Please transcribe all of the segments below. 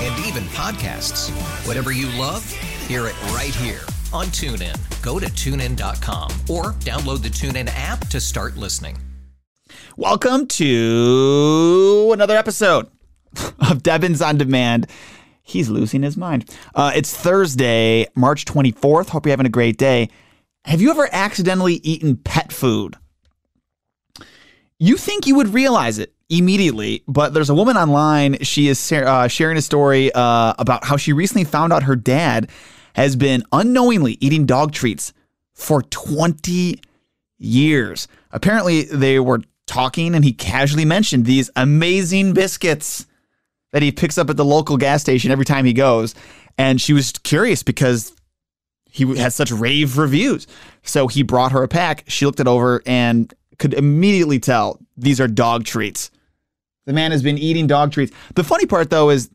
And even podcasts. Whatever you love, hear it right here on TuneIn. Go to tunein.com or download the TuneIn app to start listening. Welcome to another episode of Devins on Demand. He's losing his mind. Uh, it's Thursday, March 24th. Hope you're having a great day. Have you ever accidentally eaten pet food? You think you would realize it immediately, but there's a woman online. She is uh, sharing a story uh, about how she recently found out her dad has been unknowingly eating dog treats for 20 years. Apparently, they were talking and he casually mentioned these amazing biscuits that he picks up at the local gas station every time he goes. And she was curious because he had such rave reviews. So he brought her a pack. She looked it over and could immediately tell these are dog treats. The man has been eating dog treats. The funny part, though, is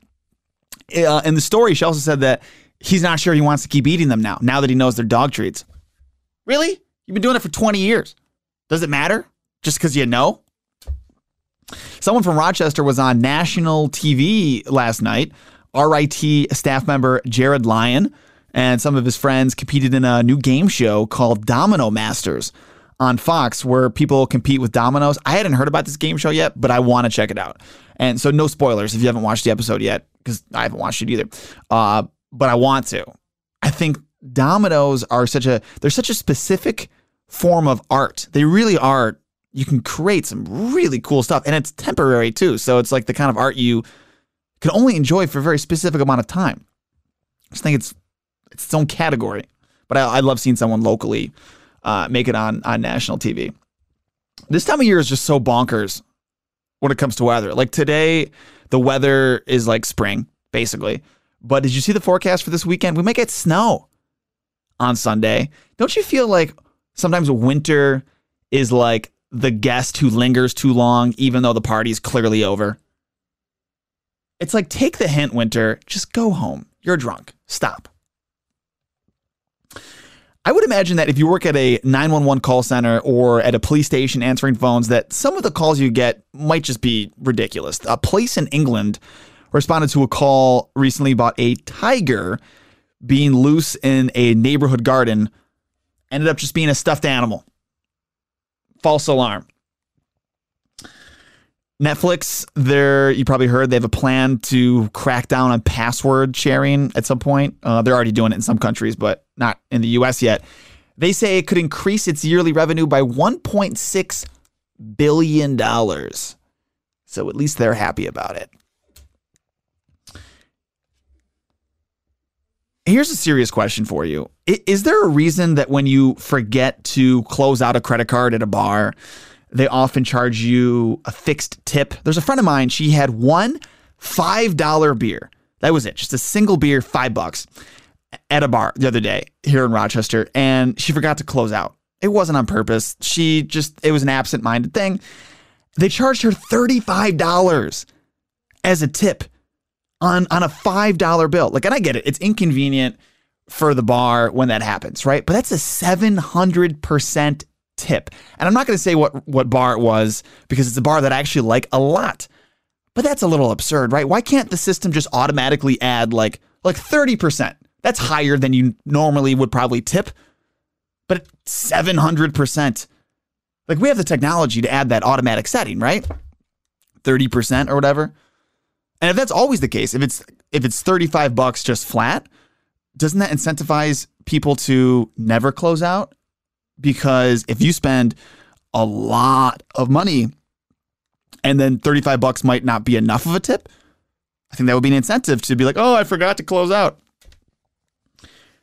uh, in the story, she also said that he's not sure he wants to keep eating them now, now that he knows they're dog treats. Really? You've been doing it for 20 years. Does it matter? Just because you know? Someone from Rochester was on national TV last night. RIT staff member Jared Lyon and some of his friends competed in a new game show called Domino Masters on Fox, where people compete with dominoes. I hadn't heard about this game show yet, but I want to check it out. And so, no spoilers if you haven't watched the episode yet, because I haven't watched it either. Uh, but I want to. I think dominoes are such a they're such a specific form of art. They really are. You can create some really cool stuff, and it's temporary too. So it's like the kind of art you can only enjoy for a very specific amount of time. I just think it's it's its own category. But I, I love seeing someone locally uh, make it on on national TV. This time of year is just so bonkers when it comes to weather. Like today, the weather is like spring basically. But did you see the forecast for this weekend? We might get snow on Sunday. Don't you feel like sometimes winter is like the guest who lingers too long, even though the party's clearly over? It's like, take the hint, winter. Just go home. You're drunk. Stop. I would imagine that if you work at a 911 call center or at a police station answering phones, that some of the calls you get might just be ridiculous. A place in England responded to a call recently about a tiger being loose in a neighborhood garden, ended up just being a stuffed animal. False alarm. Netflix, there you probably heard they have a plan to crack down on password sharing at some point. Uh, they're already doing it in some countries, but not in the U.S. yet. They say it could increase its yearly revenue by 1.6 billion dollars. So at least they're happy about it. Here's a serious question for you. Is there a reason that when you forget to close out a credit card at a bar, they often charge you a fixed tip? There's a friend of mine, she had one $5 beer. That was it, just a single beer, five bucks at a bar the other day here in Rochester, and she forgot to close out. It wasn't on purpose. She just, it was an absent minded thing. They charged her $35 as a tip on on a five dollar bill. Like, and I get it; it's inconvenient for the bar when that happens, right? But that's a seven hundred percent tip. And I'm not going to say what what bar it was because it's a bar that I actually like a lot. But that's a little absurd, right? Why can't the system just automatically add like like thirty percent? That's higher than you normally would probably tip. But seven hundred percent. Like we have the technology to add that automatic setting, right? 30% or whatever. And if that's always the case, if it's if it's 35 bucks just flat, doesn't that incentivize people to never close out? because if you spend a lot of money and then 35 bucks might not be enough of a tip, I think that would be an incentive to be like, oh, I forgot to close out.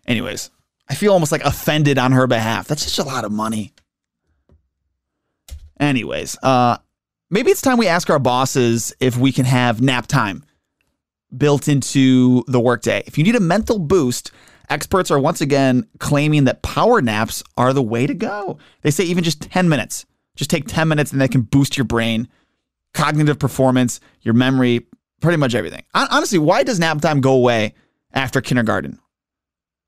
Anyways, I feel almost like offended on her behalf. That's just a lot of money. Anyways, uh, maybe it's time we ask our bosses if we can have nap time built into the workday. If you need a mental boost, experts are once again claiming that power naps are the way to go. They say even just 10 minutes. Just take 10 minutes and that can boost your brain, cognitive performance, your memory, pretty much everything. Honestly, why does nap time go away after kindergarten?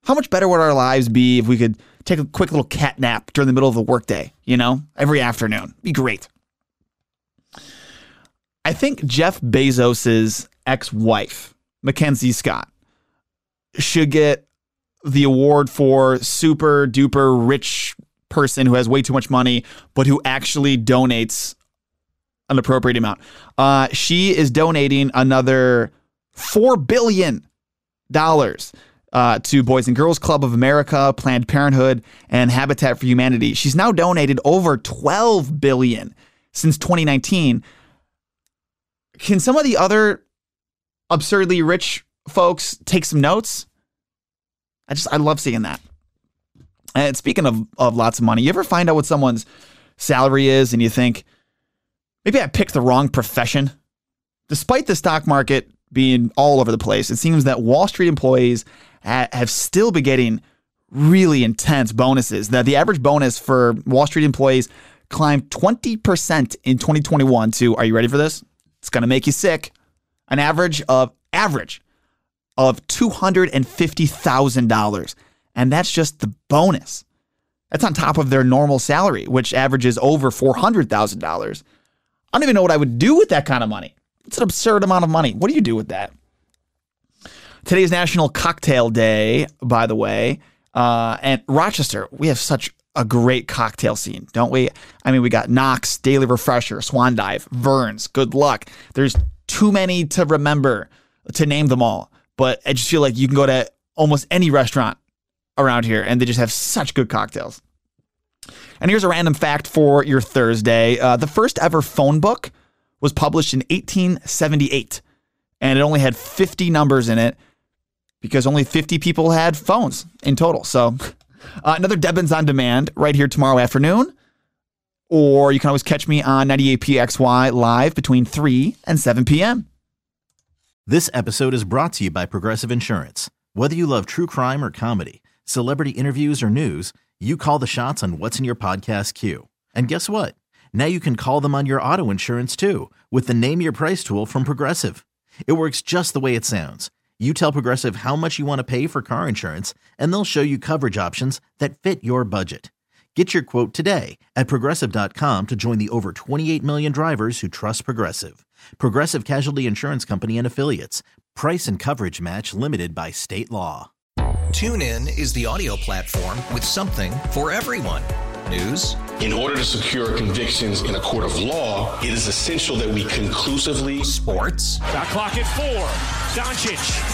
How much better would our lives be if we could take a quick little cat nap during the middle of the workday, you know, every afternoon? Be great. I think Jeff Bezos's ex-wife, Mackenzie Scott, should get the award for super duper rich person who has way too much money, but who actually donates an appropriate amount. Uh, she is donating another four billion dollars uh, to Boys and Girls Club of America, Planned Parenthood, and Habitat for Humanity. She's now donated over 12 billion since 2019. Can some of the other absurdly rich folks take some notes? I just I love seeing that. And speaking of of lots of money, you ever find out what someone's salary is and you think maybe I picked the wrong profession? Despite the stock market being all over the place, it seems that Wall Street employees have still been getting really intense bonuses. That the average bonus for Wall Street employees climbed 20% in 2021 to, are you ready for this? It's going to make you sick. An average of average of $250,000. And that's just the bonus. That's on top of their normal salary, which averages over $400,000. I don't even know what I would do with that kind of money. It's an absurd amount of money. What do you do with that? Today's National Cocktail Day, by the way. Uh, and Rochester, we have such a great cocktail scene, don't we? I mean, we got Knox, Daily Refresher, Swan Dive, Vern's, Good Luck. There's too many to remember to name them all. But I just feel like you can go to almost any restaurant around here and they just have such good cocktails. And here's a random fact for your Thursday. Uh, the first ever phone book was published in 1878, and it only had 50 numbers in it because only 50 people had phones in total. So uh, another Debbins on demand right here tomorrow afternoon. Or you can always catch me on 98PXY live between 3 and 7 p.m. This episode is brought to you by Progressive Insurance. Whether you love true crime or comedy, celebrity interviews or news, you call the shots on what's in your podcast queue. And guess what? Now you can call them on your auto insurance too with the Name Your Price tool from Progressive. It works just the way it sounds you tell Progressive how much you want to pay for car insurance, and they'll show you coverage options that fit your budget. Get your quote today at progressive.com to join the over 28 million drivers who trust Progressive. Progressive Casualty Insurance Company and Affiliates. Price and coverage match limited by state law. TuneIn is the audio platform with something for everyone. News. In order to secure convictions in a court of law, it is essential that we conclusively. Sports. Got clock at four. Doncic.